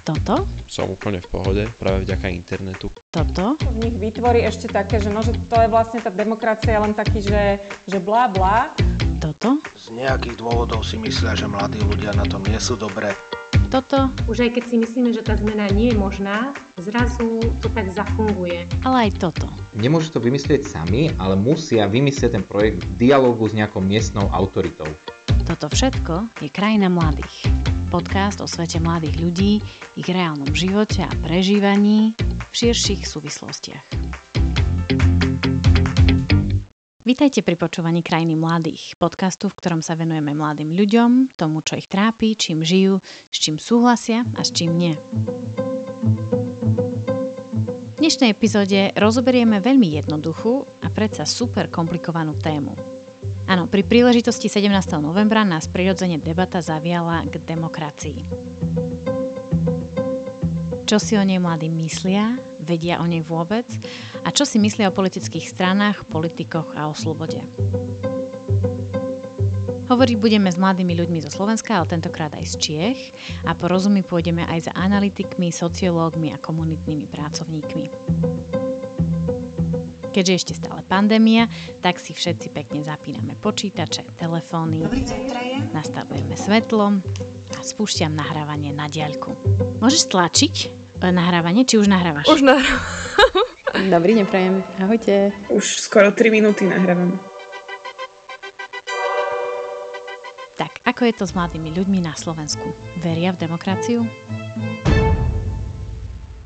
Toto? Som úplne v pohode, práve vďaka internetu. Toto? V nich vytvorí ešte také, že, no, že to je vlastne tá demokracia len taký, že, že blá blá. Toto? Z nejakých dôvodov si myslia, že mladí ľudia na tom nie sú dobré. Toto? Už aj keď si myslíme, že tá zmena nie je možná, zrazu to tak zafunguje. Ale aj toto. Nemôžu to vymyslieť sami, ale musia vymyslieť ten projekt v dialogu s nejakou miestnou autoritou. Toto všetko je Krajina mladých. Podcast o svete mladých ľudí, ich reálnom živote a prežívaní v širších súvislostiach. Vítajte pri počúvaní Krajiny mladých, podcastu, v ktorom sa venujeme mladým ľuďom, tomu, čo ich trápi, čím žijú, s čím súhlasia a s čím nie. V dnešnej epizóde rozoberieme veľmi jednoduchú a predsa super komplikovanú tému. Áno, pri príležitosti 17. novembra nás prirodzene debata zaviala k demokracii. Čo si o nej mladí myslia, vedia o nej vôbec a čo si myslia o politických stranách, politikoch a o slobode. Hovoriť budeme s mladými ľuďmi zo Slovenska, ale tentokrát aj z Čiech a po rozumi pôjdeme aj za analytikmi, sociológmi a komunitnými pracovníkmi. Keďže ešte stále pandémia, tak si všetci pekne zapíname počítače, telefóny, nastavujeme svetlo a spúšťam nahrávanie na diaľku. Môžeš tlačiť e, nahrávanie, či už nahrávaš? Už nahrávam. Dobrý deň, prajem. Ahojte. Už skoro 3 minúty nahrávame. Tak, ako je to s mladými ľuďmi na Slovensku? Veria v demokraciu?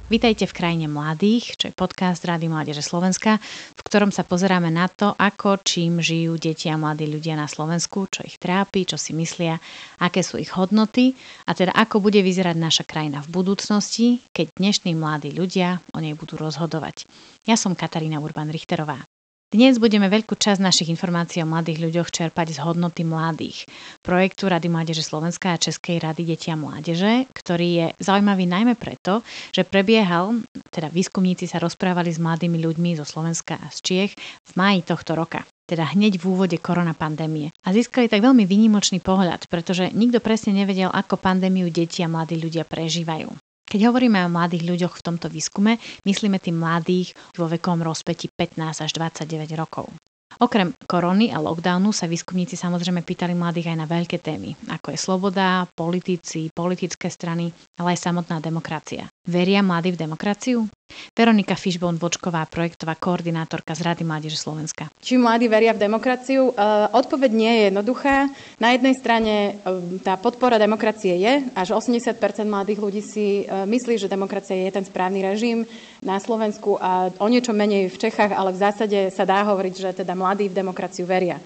Vítajte v Krajine mladých, čo je podcast Rády Mládeže Slovenska, v ktorom sa pozeráme na to, ako čím žijú deti a mladí ľudia na Slovensku, čo ich trápi, čo si myslia, aké sú ich hodnoty a teda ako bude vyzerať naša krajina v budúcnosti, keď dnešní mladí ľudia o nej budú rozhodovať. Ja som Katarína Urban-Richterová. Dnes budeme veľkú časť našich informácií o mladých ľuďoch čerpať z hodnoty mladých, projektu Rady Mládeže Slovenska a Českej rady deti a mládeže, ktorý je zaujímavý najmä preto, že prebiehal, teda výskumníci sa rozprávali s mladými ľuďmi zo Slovenska a z Čiech v máji tohto roka teda hneď v úvode koronapandémie. A získali tak veľmi výnimočný pohľad, pretože nikto presne nevedel, ako pandémiu deti a mladí ľudia prežívajú. Keď hovoríme o mladých ľuďoch v tomto výskume, myslíme tým mladých vo vekom rozpeti 15 až 29 rokov. Okrem korony a lockdownu sa výskumníci samozrejme pýtali mladých aj na veľké témy, ako je sloboda, politici, politické strany, ale aj samotná demokracia. Veria mladí v demokraciu? Veronika Fishbone-Vočková, projektová koordinátorka z Rady Mládeže Slovenska. Či mladí veria v demokraciu? Uh, odpoveď nie je jednoduchá. Na jednej strane uh, tá podpora demokracie je, až 80% mladých ľudí si uh, myslí, že demokracia je ten správny režim na Slovensku a o niečo menej v Čechách, ale v zásade sa dá hovoriť, že teda mladí v demokraciu veria.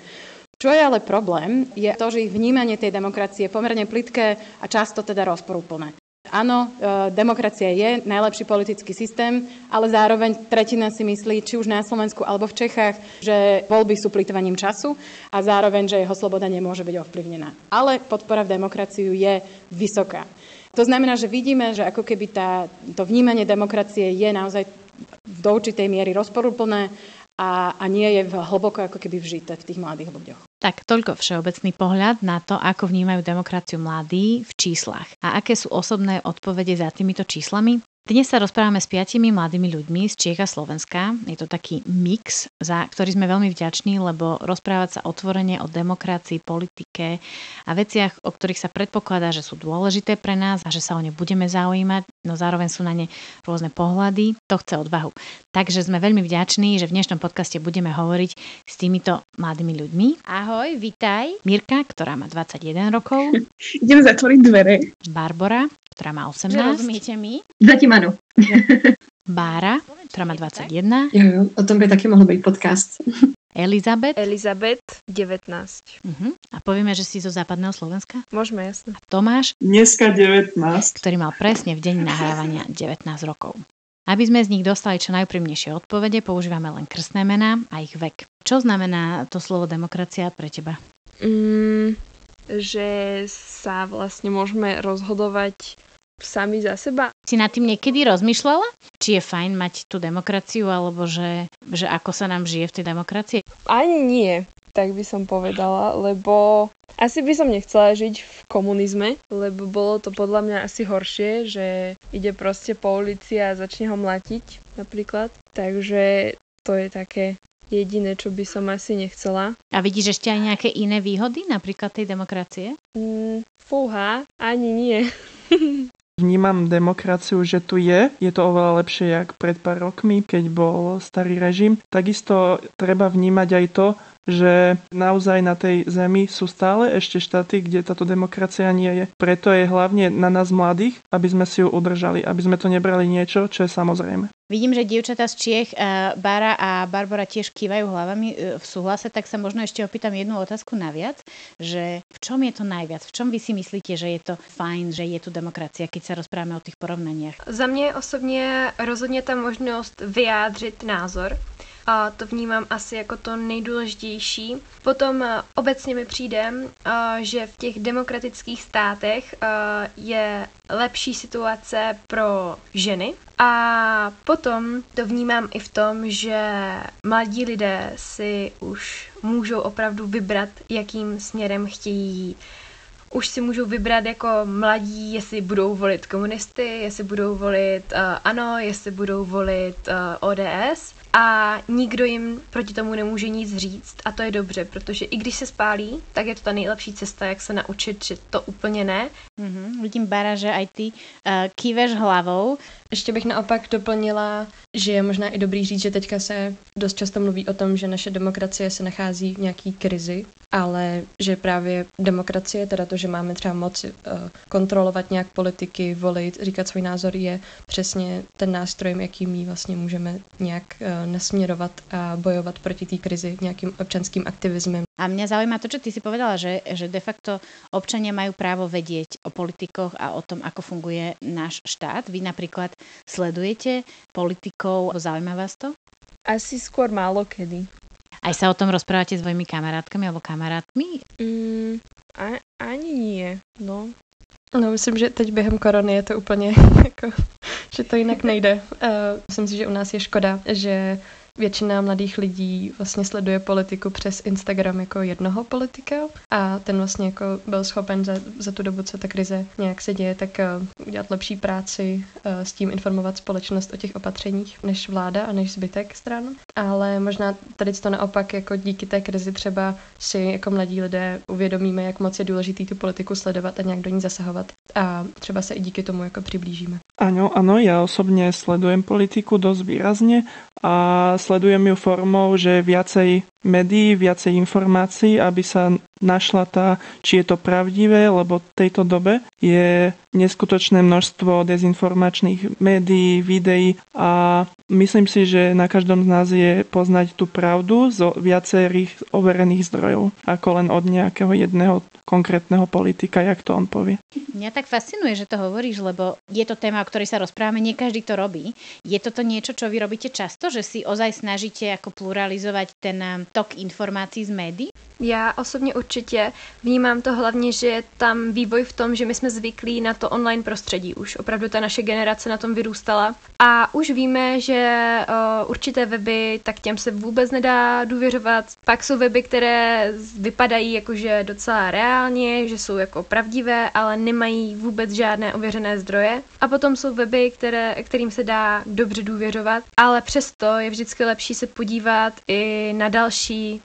Čo je ale problém, je to, že ich vnímanie tej demokracie je pomerne plitké a často teda rozporúplné. Áno, e, demokracia je najlepší politický systém, ale zároveň tretina si myslí, či už na Slovensku alebo v Čechách, že voľby sú plýtvaním času a zároveň, že jeho sloboda nemôže byť ovplyvnená. Ale podpora v demokraciu je vysoká. To znamená, že vidíme, že ako keby tá, to vnímanie demokracie je naozaj do určitej miery rozporúplné a, a nie je hlboko ako keby vžité v tých mladých ľuďoch. Tak toľko všeobecný pohľad na to, ako vnímajú demokraciu mladí v číslach. A aké sú osobné odpovede za týmito číslami? Dnes sa rozprávame s piatimi mladými ľuďmi z Čiech a Slovenska. Je to taký mix, za ktorý sme veľmi vďační, lebo rozprávať sa otvorene o demokracii, politike a veciach, o ktorých sa predpokladá, že sú dôležité pre nás a že sa o ne budeme zaujímať, no zároveň sú na ne rôzne pohľady, to chce odvahu. Takže sme veľmi vďační, že v dnešnom podcaste budeme hovoriť s týmito mladými ľuďmi. Ahoj, vitaj. Mirka, ktorá má 21 rokov. Idem zatvoriť dvere. Barbara, ktorá má 18. Že rozumiete mi? Zatím áno. Bára, ktorá má 21. Jo, jo, o tom by taky mohl být podcast. Elizabeth. Elizabeth, 19. Uh-huh. A povieme, že si zo západného Slovenska. Môžeme, jasne. A Tomáš. Dneska 19. Ktorý mal presne v deň nahrávania 19 rokov. Aby sme z nich dostali čo najúprimnejšie odpovede, používame len krstné mená a ich vek. Čo znamená to slovo demokracia pre teba? Mm, že sa vlastne môžeme rozhodovať sami za seba. Si nad tým niekedy rozmýšľala? Či je fajn mať tú demokraciu, alebo že, že ako sa nám žije v tej demokracii? Ani nie. tak by som povedala, lebo asi by som nechcela žiť v komunizme, lebo bolo to podľa mňa asi horšie, že ide proste po ulici a začne ho mlatiť napríklad. Takže to je také jediné, čo by som asi nechcela. A vidíš ešte aj nejaké iné výhody, napríklad tej demokracie? Mm, fúha, ani nie. Vnímam demokraciu, že tu je. Je to oveľa lepšie, jak pred pár rokmi, keď bol starý režim. Takisto treba vnímať aj to, že naozaj na tej zemi sú stále ešte štáty, kde táto demokracia nie je. Preto je hlavne na nás mladých, aby sme si ju udržali, aby sme to nebrali niečo, čo je samozrejme. Vidím, že dievčatá z Čiech, uh, Bára a Barbara tiež kývajú hlavami uh, v súhlase, tak sa možno ešte opýtam jednu otázku naviac, že v čom je to najviac? V čom vy si myslíte, že je to fajn, že je tu demokracia, keď sa rozprávame o tých porovnaniach? Za mě osobně rozhodně ta možnost vyjádřit názor, a to vnímám asi jako to nejdůležitější. Potom eh, obecně mi přijde, eh, že v těch demokratických státech eh, je lepší situace pro ženy. A potom to vnímám i v tom, že mladí lidé si už můžou opravdu vybrat, jakým směrem chtějí jít už si můžou vybrat jako mladí, jestli budou volit komunisty, jestli budou volit uh, ANO, jestli budou volit uh, ODS a nikdo jim proti tomu nemůže nic říct a to je dobře, protože i když se spálí, tak je to ta nejlepší cesta, jak se naučit, že to úplně ne. Mm-hmm. Vidím, Bara, že aj ty uh, kýveš hlavou. Ještě bych naopak doplnila, že je možná i dobrý říct, že teďka se dost často mluví o tom, že naše demokracie se nachází v nějaký krizi, ale že právě demokracie, teda to, že máme třeba moc uh, kontrolovat nějak politiky, volit, říkat svůj názor, je přesně ten nástroj, jakým vlastně můžeme nějak uh, nasměrovat a bojovat proti té krizi nějakým občanským aktivismem. A mňa zaujíma to, čo ty si povedala, že, že de facto občania majú právo vedieť o politikoch a o tom, ako funguje náš štát. Vy napríklad sledujete politikov, zaujíma vás to? Asi skôr málo kedy. Aj sa o tom rozprávate s svojimi kamarátkami alebo kamarátmi? Mm, a, ani nie, no. No, myslím, že teď během korony je to úplně jako, že to jinak nejde. Uh, myslím si, že u nás je škoda, že většina mladých lidí vlastně sleduje politiku přes Instagram jako jednoho politika a ten vlastně jako byl schopen za, za tu dobu, co ta krize nějak se děje, tak uh, udělat lepší práci, uh, s tím informovat společnost o těch opatřeních než vláda a než zbytek stran. Ale možná tady to naopak jako díky té krizi třeba si jako mladí lidé uvědomíme, jak moc je důležitý tu politiku sledovat a nějak do ní zasahovat a třeba se i díky tomu jako přiblížíme. Áno, áno, ja osobne sledujem politiku dosť výrazne a sledujem ju formou, že viacej médií, viacej informácií, aby sa našla tá, či je to pravdivé, lebo v tejto dobe je neskutočné množstvo dezinformačných médií, videí a myslím si, že na každom z nás je poznať tú pravdu zo viacerých overených zdrojov, ako len od nejakého jedného konkrétneho politika, jak to on povie. Mňa tak fascinuje, že to hovoríš, lebo je to téma, o ktorej sa rozprávame, nie každý to robí. Je toto niečo, čo vy robíte často, že si ozaj snažíte ako pluralizovať ten tok informácií z médií? Já osobně určitě vnímám to hlavně, že je tam vývoj v tom, že my jsme zvyklí na to online prostředí. Už opravdu ta naše generace na tom vyrůstala. A už víme, že uh, určité weby, tak těm se vůbec nedá důvěřovat. Pak jsou weby, které vypadají jakože docela reálně, že jsou jako pravdivé, ale nemají vůbec žádné ověřené zdroje. A potom jsou weby, které, kterým se dá dobře důvěřovat, ale přesto je vždycky lepší se podívat i na další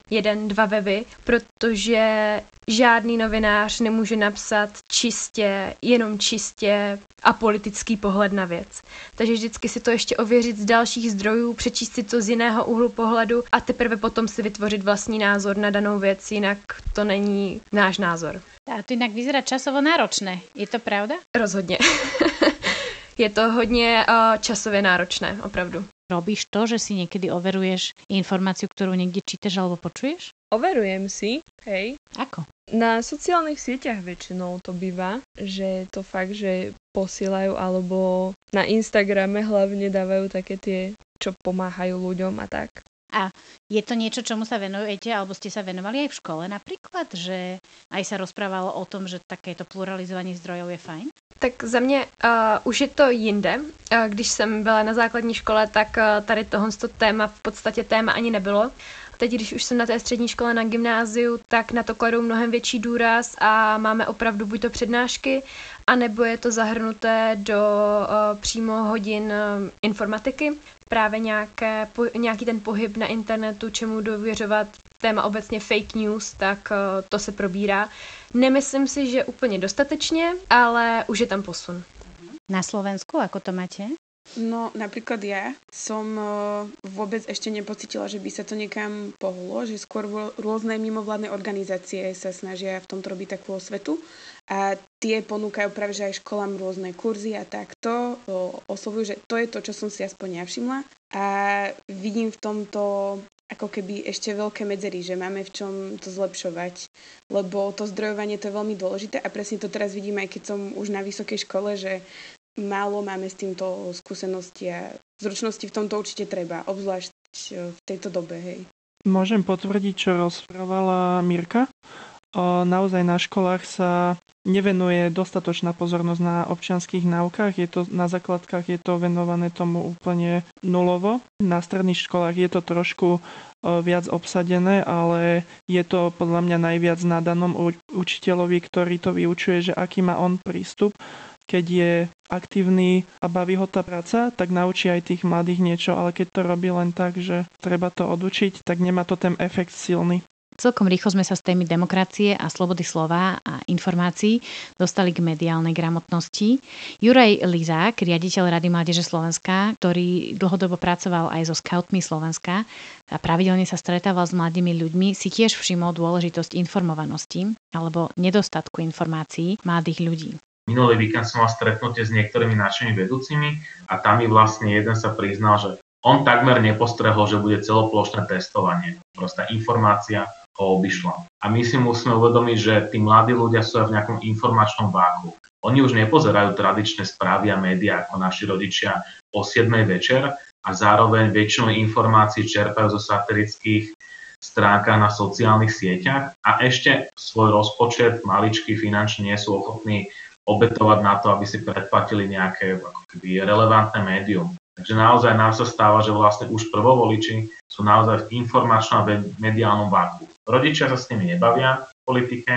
jeden, dva weby, protože žádný novinář nemůže napsat čistě, jenom čistě apolitický pohled na věc. Takže vždycky si to ještě ověřit z dalších zdrojů, přečíst si to z jiného úhlu pohledu a teprve potom si vytvořit vlastní názor na danou věc, jinak to není náš názor. A to jinak vyzerá časovo náročné. Je to pravda? Rozhodně. je to hodně uh, časově náročné, opravdu. Robíš to, že si niekedy overuješ informáciu, ktorú niekde čítaš alebo počuješ? Overujem si, hej. Ako? Na sociálnych sieťach väčšinou to býva, že to fakt, že posielajú alebo na Instagrame hlavne dávajú také tie, čo pomáhajú ľuďom a tak. A je to niečo, čomu sa venujete, alebo ste sa venovali aj v škole napríklad, že aj sa rozprávalo o tom, že takéto pluralizovanie zdrojov je fajn? Tak za mě uh, už je to jinde. Uh, když jsem byla na základní škole, tak uh, tady tohle téma v podstatě téma ani nebylo. Teď, když už jsem na té střední škole na gymnáziu, tak na to kladou mnohem větší důraz a máme opravdu buď to přednášky, anebo je to zahrnuté do uh, přímo hodin uh, informatiky. Právě nějaké, po, nějaký ten pohyb na internetu, čemu dověřovat téma obecně fake news, tak uh, to se probírá. Nemyslím si, že úplně dostatečně, ale už je tam posun. Na Slovensku, ako to máte? No, napríklad ja som uh, vôbec ešte nepocitila, že by sa to niekam pohlo, že skôr rôzne mimovládne organizácie sa snažia v tomto robiť takú osvetu. A tie ponúkajú práve že aj školám rôzne kurzy a takto uh, oslovujú, že to je to, čo som si aspoň ja všimla. A vidím v tomto ako keby ešte veľké medzery, že máme v čom to zlepšovať, lebo to zdrojovanie to je veľmi dôležité a presne to teraz vidím aj keď som už na vysokej škole, že málo máme s týmto skúsenosti a zručnosti v tomto určite treba, obzvlášť e, v tejto dobe, hej. Môžem potvrdiť, čo rozprávala Mirka. Naozaj na školách sa nevenuje dostatočná pozornosť na občianských náukách. Je to, na základkách je to venované tomu úplne nulovo. Na stredných školách je to trošku viac obsadené, ale je to podľa mňa najviac na danom učiteľovi, ktorý to vyučuje, že aký má on prístup keď je aktívny a baví ho tá práca, tak naučí aj tých mladých niečo, ale keď to robí len tak, že treba to odučiť, tak nemá to ten efekt silný. Celkom rýchlo sme sa z témy demokracie a slobody slova a informácií dostali k mediálnej gramotnosti. Juraj Lizák, riaditeľ Rady Mládeže Slovenska, ktorý dlhodobo pracoval aj so scoutmi Slovenska a pravidelne sa stretával s mladými ľuďmi, si tiež všimol dôležitosť informovanosti alebo nedostatku informácií mladých ľudí. Minulý víkend som mal stretnutie s niektorými našimi vedúcimi a tam mi vlastne jeden sa priznal, že on takmer nepostrehol, že bude celoplošné testovanie. Prostá informácia ho obišla. A my si musíme uvedomiť, že tí mladí ľudia sú aj v nejakom informačnom váku. Oni už nepozerajú tradičné správy a médiá ako naši rodičia o 7. večer a zároveň väčšinu informácií čerpajú zo satirických stránkach na sociálnych sieťach a ešte svoj rozpočet maličký finančne nie sú ochotní obetovať na to, aby si predplatili nejaké ako keby relevantné médium. Takže naozaj nám sa stáva, že vlastne už prvovoliči sú naozaj v informačnom a mediálnom váku. Rodičia sa s nimi nebavia v politike,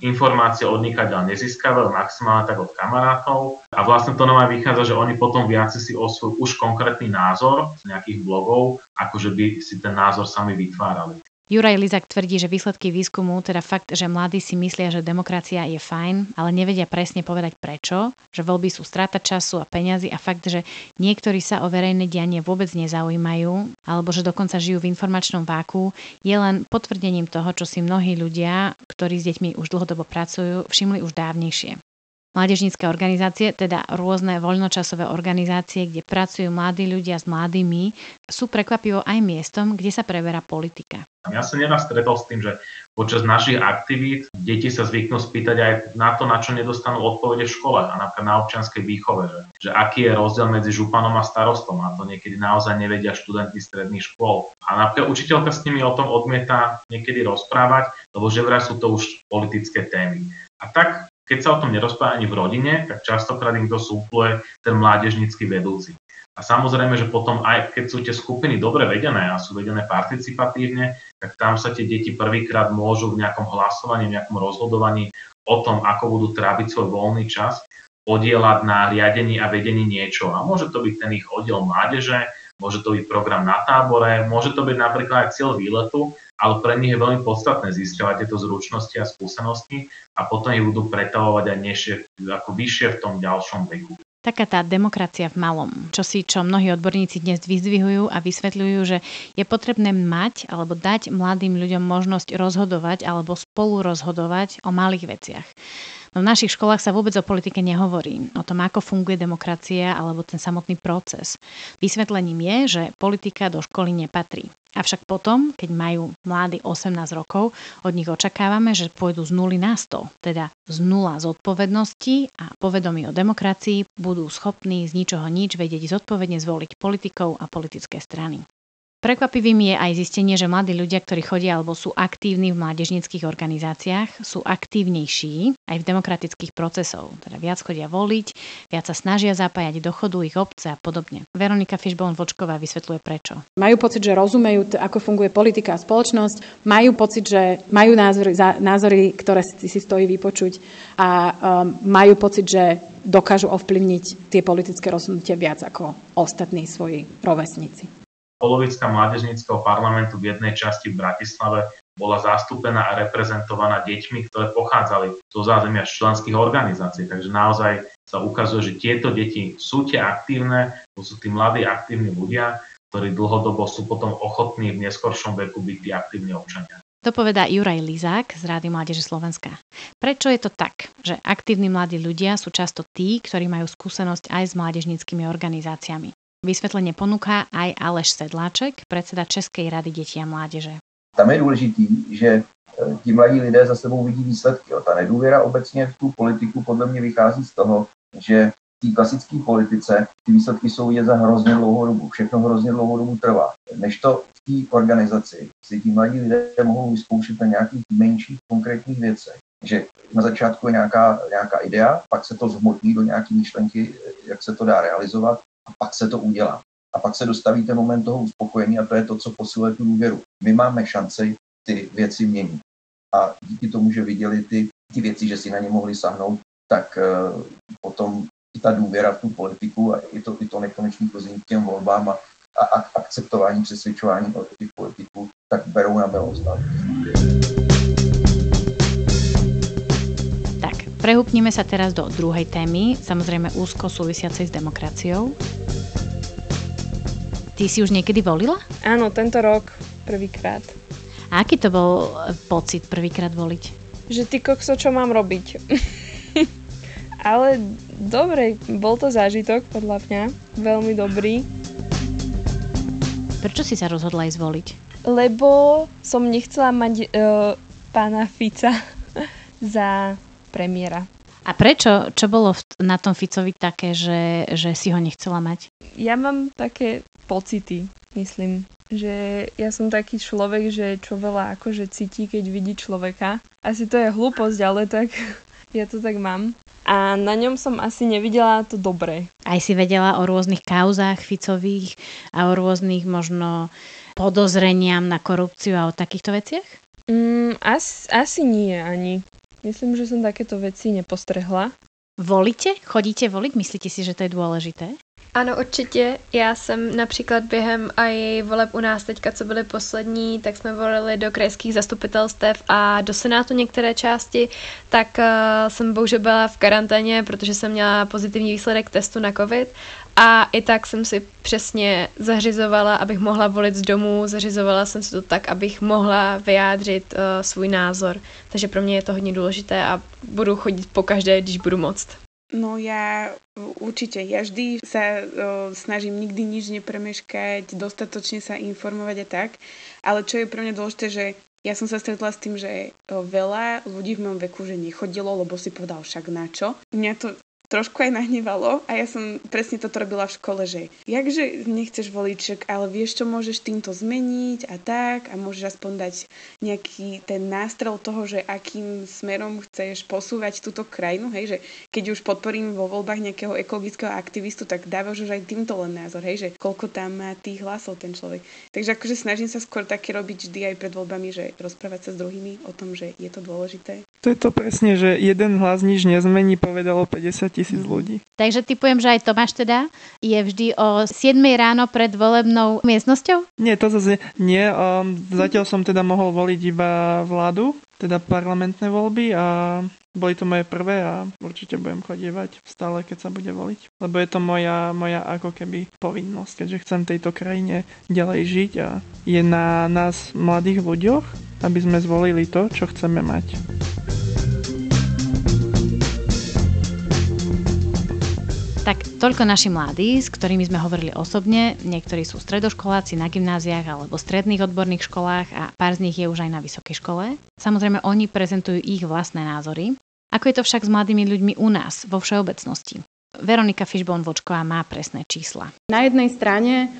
informácie od nikaďa nezískavajú maximálne tak od kamarátov a vlastne to nám aj vychádza, že oni potom viac si osvojujú už konkrétny názor z nejakých blogov, ako že by si ten názor sami vytvárali. Juraj Lizak tvrdí, že výsledky výskumu, teda fakt, že mladí si myslia, že demokracia je fajn, ale nevedia presne povedať prečo, že voľby sú strata času a peňazí a fakt, že niektorí sa o verejné dianie vôbec nezaujímajú, alebo že dokonca žijú v informačnom váku, je len potvrdením toho, čo si mnohí ľudia, ktorí s deťmi už dlhodobo pracujú, všimli už dávnejšie. Mládežnícke organizácie, teda rôzne voľnočasové organizácie, kde pracujú mladí ľudia s mladými, sú prekvapivo aj miestom, kde sa preberá politika. Ja som neraz stretol s tým, že počas našich aktivít deti sa zvyknú spýtať aj na to, na čo nedostanú odpovede v škole a napríklad na občianskej výchove, že, že aký je rozdiel medzi županom a starostom a to niekedy naozaj nevedia študenti stredných škôl. A napríklad učiteľka s nimi o tom odmieta niekedy rozprávať, lebo že vraj sú to už politické témy. A tak keď sa o tom nerozpráva ani v rodine, tak častokrát im to súpluje ten mládežnícky vedúci. A samozrejme, že potom aj keď sú tie skupiny dobre vedené a sú vedené participatívne, tak tam sa tie deti prvýkrát môžu v nejakom hlasovaní, v nejakom rozhodovaní o tom, ako budú tráviť svoj voľný čas, podielať na riadení a vedení niečo. A môže to byť ten ich oddiel mládeže, môže to byť program na tábore, môže to byť napríklad aj cieľ výletu, ale pre nich je veľmi podstatné získavať tieto zručnosti a skúsenosti a potom ich budú pretavovať aj nižšie, ako vyššie v tom ďalšom veku. Taká tá demokracia v malom, čo si čo mnohí odborníci dnes vyzdvihujú a vysvetľujú, že je potrebné mať alebo dať mladým ľuďom možnosť rozhodovať alebo spolu rozhodovať o malých veciach. No v našich školách sa vôbec o politike nehovorí, o tom, ako funguje demokracia alebo ten samotný proces. Vysvetlením je, že politika do školy nepatrí. Avšak potom, keď majú mladí 18 rokov, od nich očakávame, že pôjdu z nuly na 100, teda z nula zodpovednosti a povedomí o demokracii budú schopní z ničoho nič vedieť zodpovedne zvoliť politikov a politické strany. Prekvapivým je aj zistenie, že mladí ľudia, ktorí chodia alebo sú aktívni v mládežnických organizáciách, sú aktívnejší aj v demokratických procesov. Teda viac chodia voliť, viac sa snažia zapájať do chodu ich obce a podobne. Veronika Fishbone-Vočková vysvetľuje prečo. Majú pocit, že rozumejú, ako funguje politika a spoločnosť, majú pocit, že majú názory, názory ktoré si, stojí vypočuť a um, majú pocit, že dokážu ovplyvniť tie politické rozhodnutia viac ako ostatní svoji rovesníci polovička mládežníckého parlamentu v jednej časti v Bratislave bola zastúpená a reprezentovaná deťmi, ktoré pochádzali zo zázemia členských organizácií. Takže naozaj sa ukazuje, že tieto deti sú tie aktívne, to sú tí mladí aktívni ľudia, ktorí dlhodobo sú potom ochotní v neskoršom veku byť tí aktívni občania. To povedá Juraj Lizák z Rády Mládeže Slovenska. Prečo je to tak, že aktívni mladí ľudia sú často tí, ktorí majú skúsenosť aj s mládežníckými organizáciami? Vysvetlenie ponúka aj Aleš Sedláček, predseda Českej rady detí a mládeže. Tam je důležitý, že e, ti mladí lidé za sebou vidí výsledky. Ta nedůvěra obecně v tu politiku podle mě vychází z toho, že v té klasické politice ty výsledky jsou vidět za hrozně dlouhou dobu. Všechno hrozně dlouhou dobu trvá. Než to v té organizaci si ti mladí lidé mohou vyzkoušet na nějakých menších konkrétních věcech. Že na začátku je nějaká, nějaká idea, pak se to zhmotní do nějaké myšlenky, jak se to dá realizovat a pak se to udělá. A pak se dostaví ten moment toho uspokojení a to je to, co posiluje tu důvěru. My máme šanci ty věci měnit. A díky tomu, že viděli ty, ty věci, že si na ně mohli sahnout, tak uh, potom i ta důvěra v tu politiku a i to, i to nekonečný chození k těm volbám a, a, a akceptování, přesvědčování těch politiků, tak berou na milost. Prehúpnime sa teraz do druhej témy, samozrejme úzko súvisiacej s demokraciou. Ty si už niekedy volila? Áno, tento rok prvýkrát. A aký to bol e, pocit prvýkrát voliť? Že ty kokso, čo mám robiť? Ale dobre, bol to zážitok podľa mňa, veľmi dobrý. Prečo si sa rozhodla ísť voliť? Lebo som nechcela mať uh, pána Fica za premiéra. A prečo? Čo bolo na tom Ficovi také, že, že si ho nechcela mať? Ja mám také pocity, myslím. Že ja som taký človek, že čo veľa akože cíti, keď vidí človeka. Asi to je hlúposť, ale tak ja to tak mám. A na ňom som asi nevidela to dobré. Aj si vedela o rôznych kauzách Ficových a o rôznych možno podozreniam na korupciu a o takýchto veciach? Mm, asi, asi nie ani. Myslím, že som takéto veci nepostrehla. Volíte? Chodíte voliť? Myslíte si, že to je dôležité? Ano, určitě. Já jsem například během i voleb u nás teďka, co byly poslední, tak jsme volili do krajských zastupitelstev a do Senátu některé části, tak uh, jsem bohužel byla v karanténě, protože jsem měla pozitivní výsledek testu na COVID a i tak jsem si přesně zařizovala, abych mohla volit z domu, zařizovala jsem si to tak, abych mohla vyjádřit uh, svůj názor. Takže pro mě je to hodně důležité a budu chodit po každé, když budu moct. No ja určite, ja vždy sa o, snažím nikdy nič nepremeškať, dostatočne sa informovať a tak, ale čo je pre mňa dôležité, že ja som sa stretla s tým, že veľa ľudí v mojom veku že nechodilo, lebo si povedal však na čo. Mňa to trošku aj nahnevalo a ja som presne toto robila v škole, že jakže nechceš voliček, ale vieš, čo môžeš týmto zmeniť a tak a môžeš aspoň dať nejaký ten nástrel toho, že akým smerom chceš posúvať túto krajinu, hej, že keď už podporím vo voľbách nejakého ekologického aktivistu, tak dávaš už aj týmto len názor, hej, že koľko tam má tých hlasov ten človek. Takže akože snažím sa skôr také robiť vždy aj pred voľbami, že rozprávať sa s druhými o tom, že je to dôležité. To je to presne, že jeden hlas nič nezmení, povedalo 50 tisíc ľudí. Takže typujem, že aj Tomáš teda je vždy o 7 ráno pred volebnou miestnosťou? Nie, to zase nie. Um, zatiaľ som teda mohol voliť iba vládu, teda parlamentné voľby a boli to moje prvé a určite budem chodievať stále, keď sa bude voliť. Lebo je to moja, moja ako keby povinnosť, keďže chcem tejto krajine ďalej žiť a je na nás mladých ľuďoch, aby sme zvolili to, čo chceme mať. Tak toľko naši mladí, s ktorými sme hovorili osobne. Niektorí sú stredoškoláci na gymnáziách alebo stredných odborných školách a pár z nich je už aj na vysokej škole. Samozrejme, oni prezentujú ich vlastné názory. Ako je to však s mladými ľuďmi u nás, vo všeobecnosti? Veronika Fishbone-Vočková má presné čísla. Na jednej strane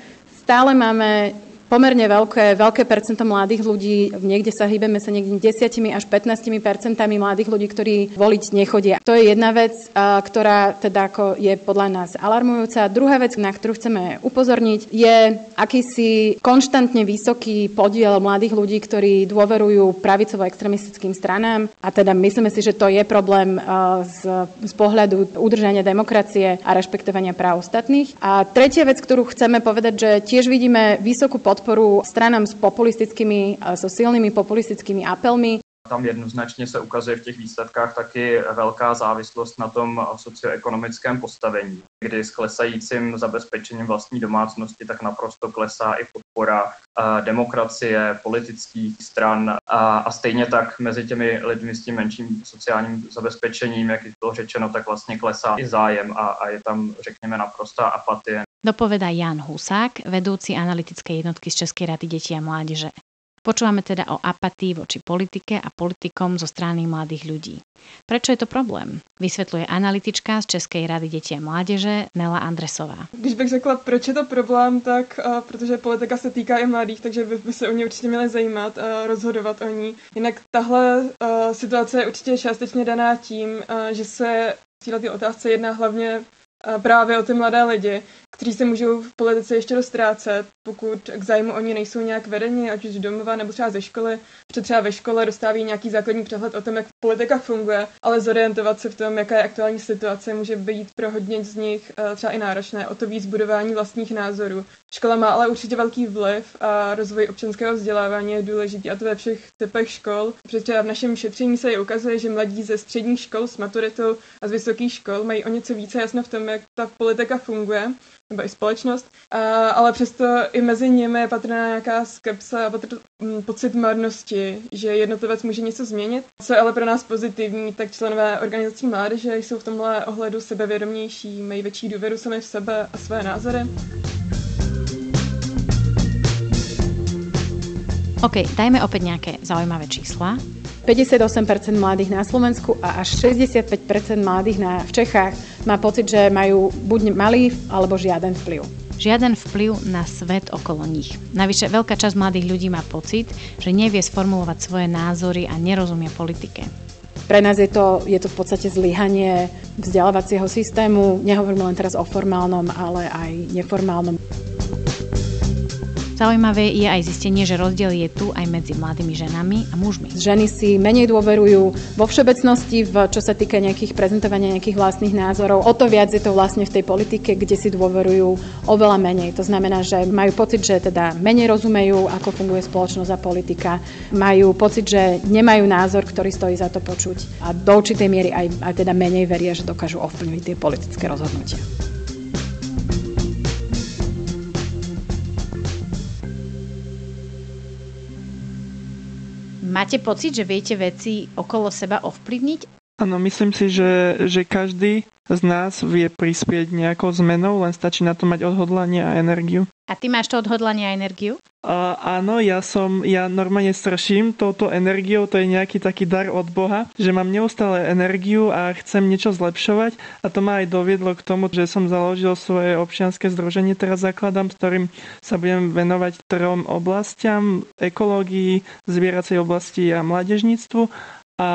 stále máme pomerne veľké, veľké percento mladých ľudí, niekde sa hýbeme sa niekde 10 až 15 percentami mladých ľudí, ktorí voliť nechodia. To je jedna vec, ktorá teda ako je podľa nás alarmujúca. Druhá vec, na ktorú chceme upozorniť, je akýsi konštantne vysoký podiel mladých ľudí, ktorí dôverujú pravicovo-extremistickým stranám a teda myslíme si, že to je problém z, z pohľadu udržania demokracie a rešpektovania práv ostatných. A tretia vec, ktorú chceme povedať, že tiež vidíme vysokú podporu stranám s populistickými, so silnými populistickými apelmi, tam jednoznačně se ukazuje v těch výsledkách taky velká závislost na tom socioekonomickém postavení, kdy s klesajícím zabezpečením vlastní domácnosti tak naprosto klesá i podpora demokracie, politických stran a, a stejně tak mezi těmi lidmi s tím menším sociálním zabezpečením, jak bylo řečeno, tak vlastně klesá i zájem a, a je tam, řekněme, naprostá apatie. Dopoveda Jan Husák, vedúci analytickej jednotky z Českej rady detí a mládeže. Počúvame teda o apatii voči politike a politikom zo strany mladých ľudí. Prečo je to problém? Vysvetľuje analytička z Českej rady detí a mládeže Nela Andresová. Když bych řekla, proč je to problém, tak uh, protože politika se týká i mladých, takže by, by se o ně určitě měli zajímat a rozhodovat o ní. Jinak tahle uh, situace je určitě částečně daná tím, uh, že se v této otázce jedná hlavně právě o ty mladé lidi, kteří se můžou v politice ještě dostrácet, pokud k zájmu oni nejsou nějak vedeni, ať už z domova nebo třeba ze školy, protože třeba ve škole dostávají nějaký základní přehled o tom, jak politika funguje, ale zorientovat se v tom, jaká je aktuální situace, může být pro hodně z nich eh, třeba i náročné, o to víc budování vlastních názorů. Škola má ale určitě velký vliv a rozvoj občanského vzdělávání je důležitý a to ve všech typech škol. Protože v našem šetření se je ukazuje, že mladí ze středních škol s maturitou a z vysokých škol mají o něco více jasno v tom, jak ta politika funguje nebo i společnost, a, ale přesto i mezi nimi je patrná nějaká skepsa a mm, pocit marnosti, že jednotlivec může něco změnit. Co je ale pro nás pozitivní, tak členové organizací mládeže jsou v tomhle ohledu sebevědomější, mají větší důvěru sami v sebe a své názory. OK, dajme opäť nejaké zaujímavé čísla. 58% mladých na Slovensku a až 65% mladých na, v Čechách má pocit, že majú buď malý alebo žiaden vplyv. Žiaden vplyv na svet okolo nich. Navyše veľká časť mladých ľudí má pocit, že nevie sformulovať svoje názory a nerozumie politike. Pre nás je to, je to v podstate zlyhanie vzdelávacieho systému. Nehovorím len teraz o formálnom, ale aj neformálnom. Zaujímavé je aj zistenie, že rozdiel je tu aj medzi mladými ženami a mužmi. Ženy si menej dôverujú vo všeobecnosti, v, čo sa týka nejakých prezentovania nejakých vlastných názorov. O to viac je to vlastne v tej politike, kde si dôverujú oveľa menej. To znamená, že majú pocit, že teda menej rozumejú, ako funguje spoločnosť a politika. Majú pocit, že nemajú názor, ktorý stojí za to počuť. A do určitej miery aj, aj teda menej veria, že dokážu ovplyvniť tie politické rozhodnutia. Máte pocit, že viete veci okolo seba ovplyvniť? Áno, myslím si, že, že každý z nás vie prispieť nejakou zmenou, len stačí na to mať odhodlanie a energiu. A ty máš to odhodlanie a energiu? Uh, áno, ja som, ja normálne strším touto energiou, to je nejaký taký dar od Boha, že mám neustále energiu a chcem niečo zlepšovať a to ma aj doviedlo k tomu, že som založil svoje občianske združenie, teraz zakladám, s ktorým sa budem venovať trom oblastiam, ekológii, zvieracej oblasti a mládežníctvu a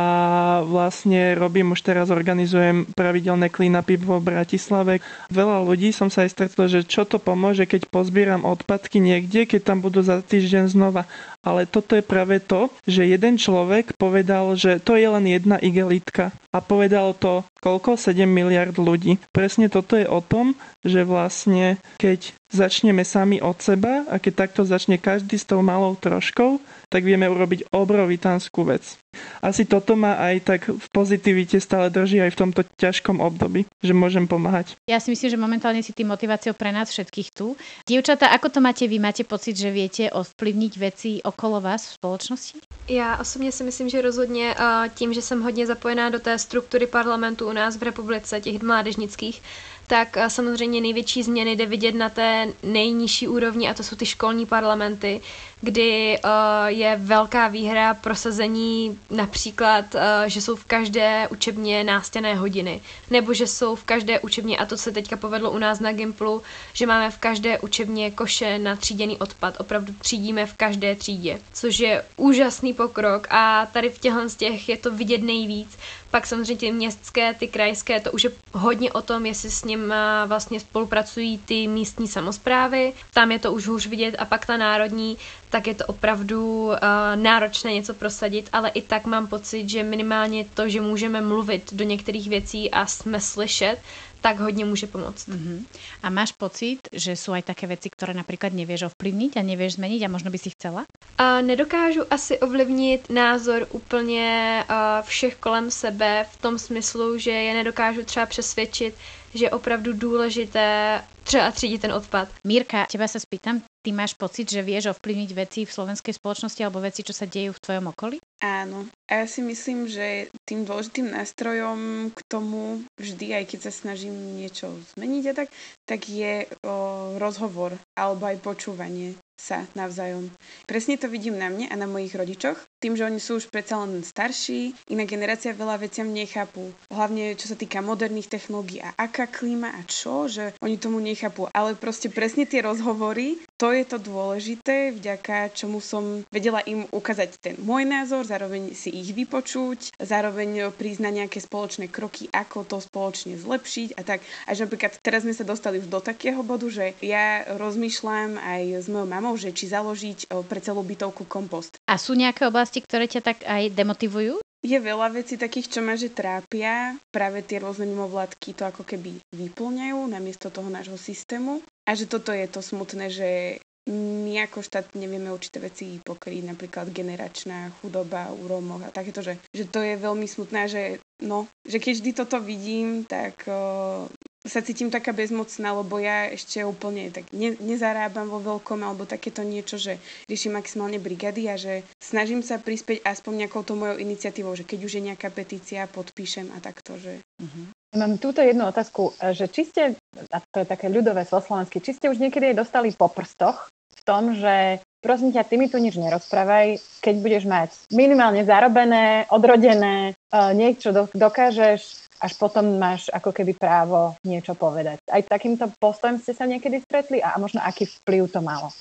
vlastne robím už teraz, organizujem pravidelné clean-upy vo Bratislave. Veľa ľudí som sa aj stretol, že čo to pomôže, keď pozbieram odpadky niekde, keď tam budú za týždeň znova. Ale toto je práve to, že jeden človek povedal, že to je len jedna igelitka a povedal to koľko? 7 miliard ľudí. Presne toto je o tom, že vlastne keď začneme sami od seba a keď takto začne každý s tou malou troškou, tak vieme urobiť obrovitanskú vec. Asi toto ma aj tak v pozitivite stále drží aj v tomto ťažkom období, že môžem pomáhať. Ja si myslím, že momentálne si tým motiváciou pre nás všetkých tu. Dievčatá, ako to máte vy? Máte pocit, že viete ovplyvniť veci okolo okolo vás v společnosti? Já osobně si myslím, že rozhodně tím, že jsem hodně zapojená do té struktury parlamentu u nás v republice, těch mládežnických, tak samozřejmě největší změny jde vidět na té nejnižší úrovni a to jsou ty školní parlamenty, kdy uh, je velká výhra prosazení například, uh, že jsou v každé učebně nástěné hodiny, nebo že jsou v každé učebně, a to se teďka povedlo u nás na Gimplu, že máme v každé učebně koše na tříděný odpad. Opravdu třídíme v každé třídě, což je úžasný pokrok a tady v těchto z těch je to vidět nejvíc. Pak samozřejmě ty městské, ty krajské, to už je hodně o tom, jestli s ním vlastně spolupracují ty místní samozprávy. Tam je to už hůř vidět a pak ta národní, tak je to opravdu uh, náročné něco prosadit, ale i tak mám pocit, že minimálně to, že můžeme mluvit do některých věcí a jsme slyšet, tak hodně může pomoct. Uh-huh. A máš pocit, že jsou aj také věci, které například nevíš ovplyvnit a nevíš změnit a možno by si chcela? Uh, nedokážu asi ovlivnit názor úplně uh, všech kolem sebe v tom smyslu, že je nedokážu třeba přesvědčit, že je opravdu důležité třeba třídit ten odpad. Mírka, teba se spýtam, ty máš pocit, že vieš ovplyvniť veci v slovenskej spoločnosti alebo veci, čo sa dejú v tvojom okolí? Áno. A ja si myslím, že tým dôležitým nástrojom k tomu vždy, aj keď sa snažím niečo zmeniť a tak, tak je o, rozhovor alebo aj počúvanie sa navzájom. Presne to vidím na mne a na mojich rodičoch. Tým, že oni sú už predsa len starší, iná generácia veľa veciam nechápu. Hlavne čo sa týka moderných technológií a aká klíma a čo, že oni tomu nechápu. Ale proste presne tie rozhovory, to je to dôležité, vďaka čomu som vedela im ukázať ten môj názor, zároveň si ich vypočuť, zároveň priznať nejaké spoločné kroky, ako to spoločne zlepšiť a tak. Až napríklad teraz sme sa dostali už do takého bodu, že ja rozmýšľam aj s mojou mamou, že či založiť pre celú bytovku kompost. A sú nejaké oblasti, ktoré ťa tak aj demotivujú? Je veľa vecí takých, čo ma že trápia. Práve tie rôzne mimovládky to ako keby vyplňajú namiesto toho nášho systému. A že toto je to smutné, že my ako štát nevieme určité veci pokryť, napríklad generačná chudoba u Rómoch a takéto, že, že to je veľmi smutné, že no, že keď vždy toto vidím, tak uh, sa cítim taká bezmocná, lebo ja ešte úplne tak ne, nezarábam vo veľkom alebo takéto niečo, že riešim maximálne brigady a že snažím sa prispieť aspoň nejakou to mojou iniciatívou, že keď už je nejaká petícia, podpíšem a takto, že... Uh-huh. Mám túto jednu otázku, že či ste, a to je také ľudové slovensky, či ste už niekedy dostali po prstoch v tom, že prosím ťa, ty mi tu nič nerozprávaj, keď budeš mať minimálne zarobené, odrodené, e, niečo dokážeš, až potom máš ako keby právo niečo povedať. Aj takýmto postojem ste sa niekedy stretli a možno aký vplyv to malo?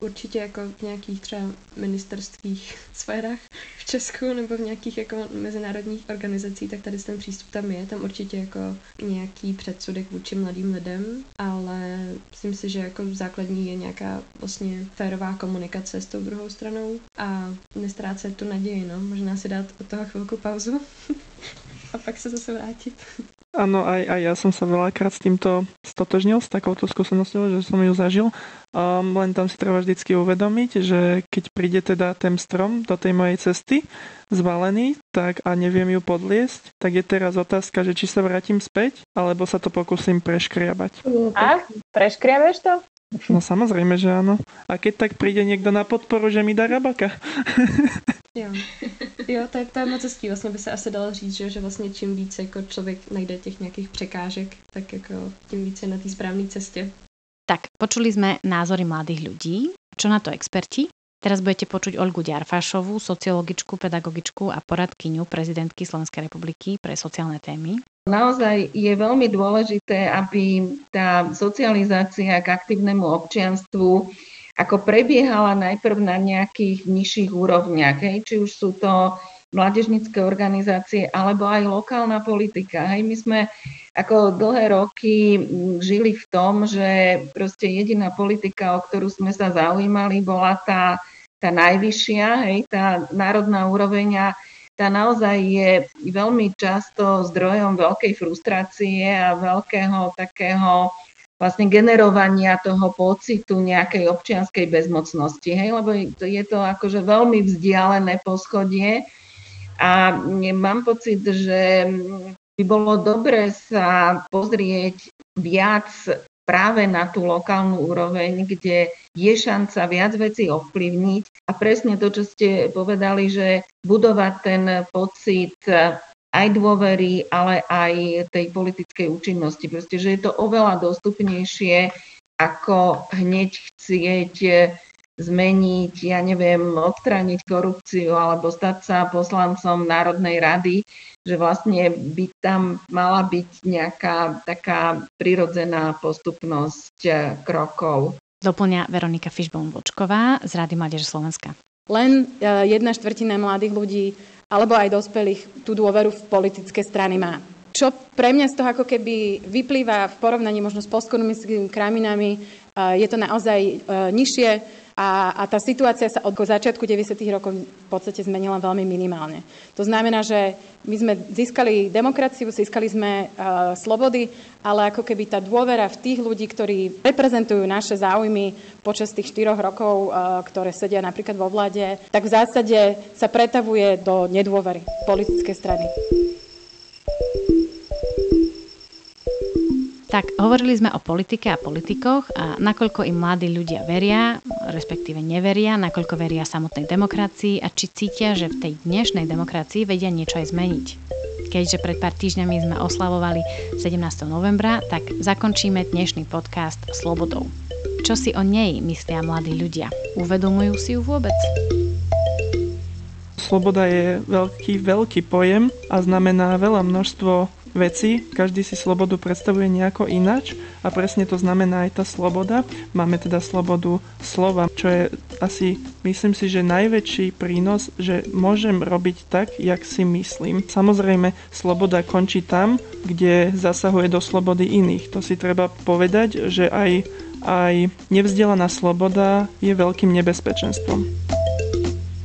Určitě jako v nějakých třeba ministerských sférách v Česku nebo v nějakých jako mezinárodních organizacích, tak tady ten přístup tam je. Tam určitě jako nějaký předsudek vůči mladým lidem, ale myslím si, že jako základní je nějaká vlastně férová komunikace s tou druhou stranou a nestrácet tu naději, no. Možná si dát od toho chvilku pauzu a pak sa zase vrátiť. Áno, aj, aj ja som sa veľakrát s týmto stotožnil, s takouto skúsenosťou, že som ju zažil. Um, len tam si treba vždycky uvedomiť, že keď príde teda ten strom do tej mojej cesty zvalený, tak a neviem ju podliesť, tak je teraz otázka, že či sa vrátim späť, alebo sa to pokúsim preškriabať. A? Preškriabeš to? No samozrejme, že áno. A keď tak príde niekto na podporu, že mi dá rabaka. Jo, jo to, je, to je moc hezký. Vlastně by se asi dalo říct, že, že vlastně čím víc jako člověk najde těch nějakých překážek, tak jako tím více na té správné cestě. Tak, počuli sme názory mladých ľudí. Čo na to experti? Teraz budete počuť Olgu Ďarfášovú, sociologičku, pedagogičku a poradkyňu prezidentky Slovenskej republiky pre sociálne témy. Naozaj je veľmi dôležité, aby tá socializácia k aktívnemu občianstvu ako prebiehala najprv na nejakých nižších úrovniach, hej, či už sú to mládežnické organizácie alebo aj lokálna politika. Hej, my sme ako dlhé roky žili v tom, že proste jediná politika, o ktorú sme sa zaujímali, bola tá, tá najvyššia, hej, tá národná úroveň a tá naozaj je veľmi často zdrojom veľkej frustrácie a veľkého takého vlastne generovania toho pocitu nejakej občianskej bezmocnosti, hej, lebo je to akože veľmi vzdialené poschodie a mám pocit, že by bolo dobre sa pozrieť viac práve na tú lokálnu úroveň, kde je šanca viac vecí ovplyvniť. A presne to, čo ste povedali, že budovať ten pocit aj dôvery, ale aj tej politickej účinnosti. Proste, že je to oveľa dostupnejšie, ako hneď chcieť zmeniť, ja neviem, odstrániť korupciu alebo stať sa poslancom Národnej rady, že vlastne by tam mala byť nejaká taká prirodzená postupnosť eh, krokov. Doplňa Veronika Fišbon-Vočková z Rady Mládeže Slovenska. Len eh, jedna štvrtina mladých ľudí alebo aj dospelých tú dôveru v politické strany má. Čo pre mňa z toho ako keby vyplýva v porovnaní možno s postkomunistickými krajinami, eh, je to naozaj nižšie a, a tá situácia sa od začiatku 90. rokov v podstate zmenila veľmi minimálne. To znamená, že my sme získali demokraciu, získali sme uh, slobody, ale ako keby tá dôvera v tých ľudí, ktorí reprezentujú naše záujmy počas tých štyroch rokov, uh, ktoré sedia napríklad vo vláde, tak v zásade sa pretavuje do nedôvery politickej strany. Tak, hovorili sme o politike a politikoch a nakoľko im mladí ľudia veria, respektíve neveria, nakoľko veria samotnej demokracii a či cítia, že v tej dnešnej demokracii vedia niečo aj zmeniť. Keďže pred pár týždňami sme oslavovali 17. novembra, tak zakončíme dnešný podcast Slobodou. Čo si o nej myslia mladí ľudia? Uvedomujú si ju vôbec? Sloboda je veľký, veľký pojem a znamená veľa množstvo veci, každý si slobodu predstavuje nejako inač a presne to znamená aj tá sloboda. Máme teda slobodu slova, čo je asi, myslím si, že najväčší prínos, že môžem robiť tak, jak si myslím. Samozrejme, sloboda končí tam, kde zasahuje do slobody iných. To si treba povedať, že aj, aj nevzdelaná sloboda je veľkým nebezpečenstvom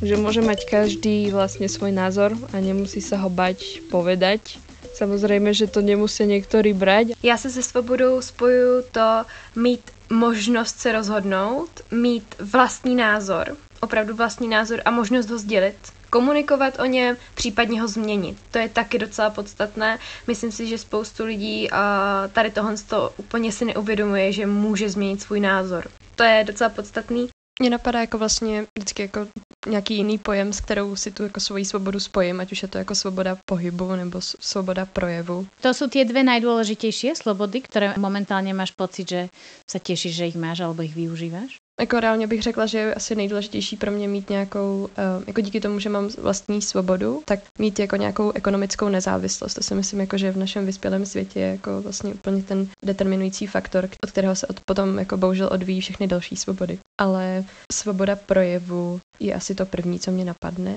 že môže mať každý vlastne svoj názor a nemusí sa ho bať povedať Samozřejmě, že to nemusí některý brať. Já se se svobodou spojuju to mít možnost se rozhodnout, mít vlastní názor, opravdu vlastní názor a možnost ho sdělit komunikovat o něm, případně ho změnit. To je taky docela podstatné. Myslím si, že spoustu lidí a tady tohle to úplně si neuvědomuje, že může změnit svůj názor. To je docela podstatný. Mně napadá jako vlastně vždycky jako nějaký jiný pojem, s kterou si tu jako svoji svobodu spojím, ať už je to jako svoboda pohybu nebo svoboda projevu. To jsou ty dvě nejdůležitější slobody, které momentálně máš pocit, že se těšíš, že ich máš alebo ich využíváš? Jako reálně bych řekla, že je asi nejdůležitější pro mě mít nějakou, eh, jako díky tomu, že mám vlastní svobodu, tak mít jako nějakou ekonomickou nezávislost. To si myslím, jako, že v našem vyspělém světě je jako vlastně úplně ten determinující faktor, od kterého se od, potom jako bohužel odvíjí všechny další svobody. Ale svoboda projevu je asi to první, co mě napadne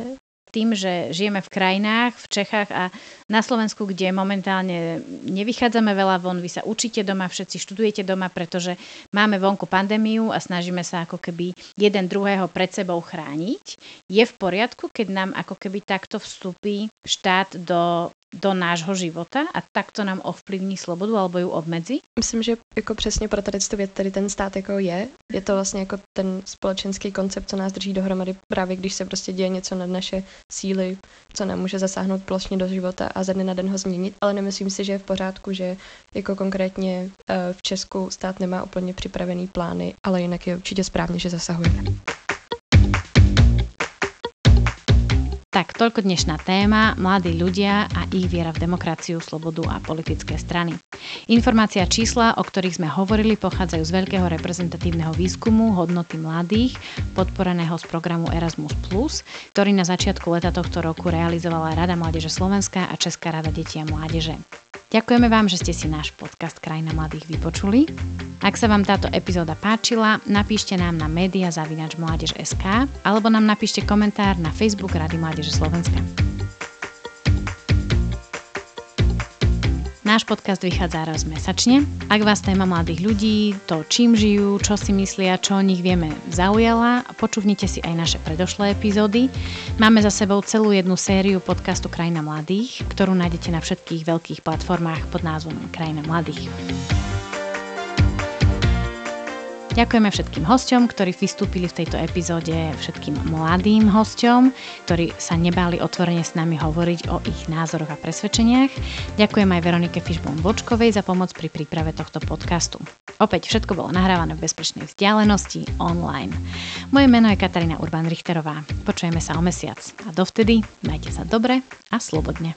tým, že žijeme v krajinách, v Čechách a na Slovensku, kde momentálne nevychádzame veľa von, vy sa učíte doma, všetci študujete doma, pretože máme vonku pandémiu a snažíme sa ako keby jeden druhého pred sebou chrániť. Je v poriadku, keď nám ako keby takto vstúpi štát do do nášho života a takto nám ovplyvní slobodu alebo ju obmedzi? Myslím, že jako přesně pro tady tu tady ten stát jako je. Je to vlastně jako ten společenský koncept, co nás drží dohromady právě když se prostě děje něco nad naše síly, co nám může zasáhnout plošně do života a ze dne na den ho změnit, ale nemyslím si, že je v pořádku, že jako konkrétně eh, v Česku stát nemá úplně připravený plány, ale jinak je určitě správně, že zasahuje. Tak, toľko dnešná téma, mladí ľudia a ich viera v demokraciu, slobodu a politické strany. Informácia čísla, o ktorých sme hovorili, pochádzajú z veľkého reprezentatívneho výskumu hodnoty mladých, podporeného z programu Erasmus+, ktorý na začiatku leta tohto roku realizovala Rada Mládeže Slovenska a Česká rada detí a mládeže. Ďakujeme vám, že ste si náš podcast Krajina mladých vypočuli. Ak sa vám táto epizóda páčila, napíšte nám na SK alebo nám napíšte komentár na Facebook Rady Mládeže Slovenska. Náš podcast vychádza raz mesačne. Ak vás téma mladých ľudí, to čím žijú, čo si myslia, čo o nich vieme, zaujala, počúvnite si aj naše predošlé epizódy. Máme za sebou celú jednu sériu podcastu Krajina mladých, ktorú nájdete na všetkých veľkých platformách pod názvom Krajina mladých. Ďakujeme všetkým hosťom, ktorí vystúpili v tejto epizóde, všetkým mladým hosťom, ktorí sa nebáli otvorene s nami hovoriť o ich názoroch a presvedčeniach. Ďakujem aj Veronike Fišbom Vočkovej za pomoc pri príprave tohto podcastu. Opäť všetko bolo nahrávané v bezpečnej vzdialenosti online. Moje meno je Katarína Urban Richterová. Počujeme sa o mesiac a dovtedy majte sa dobre a slobodne.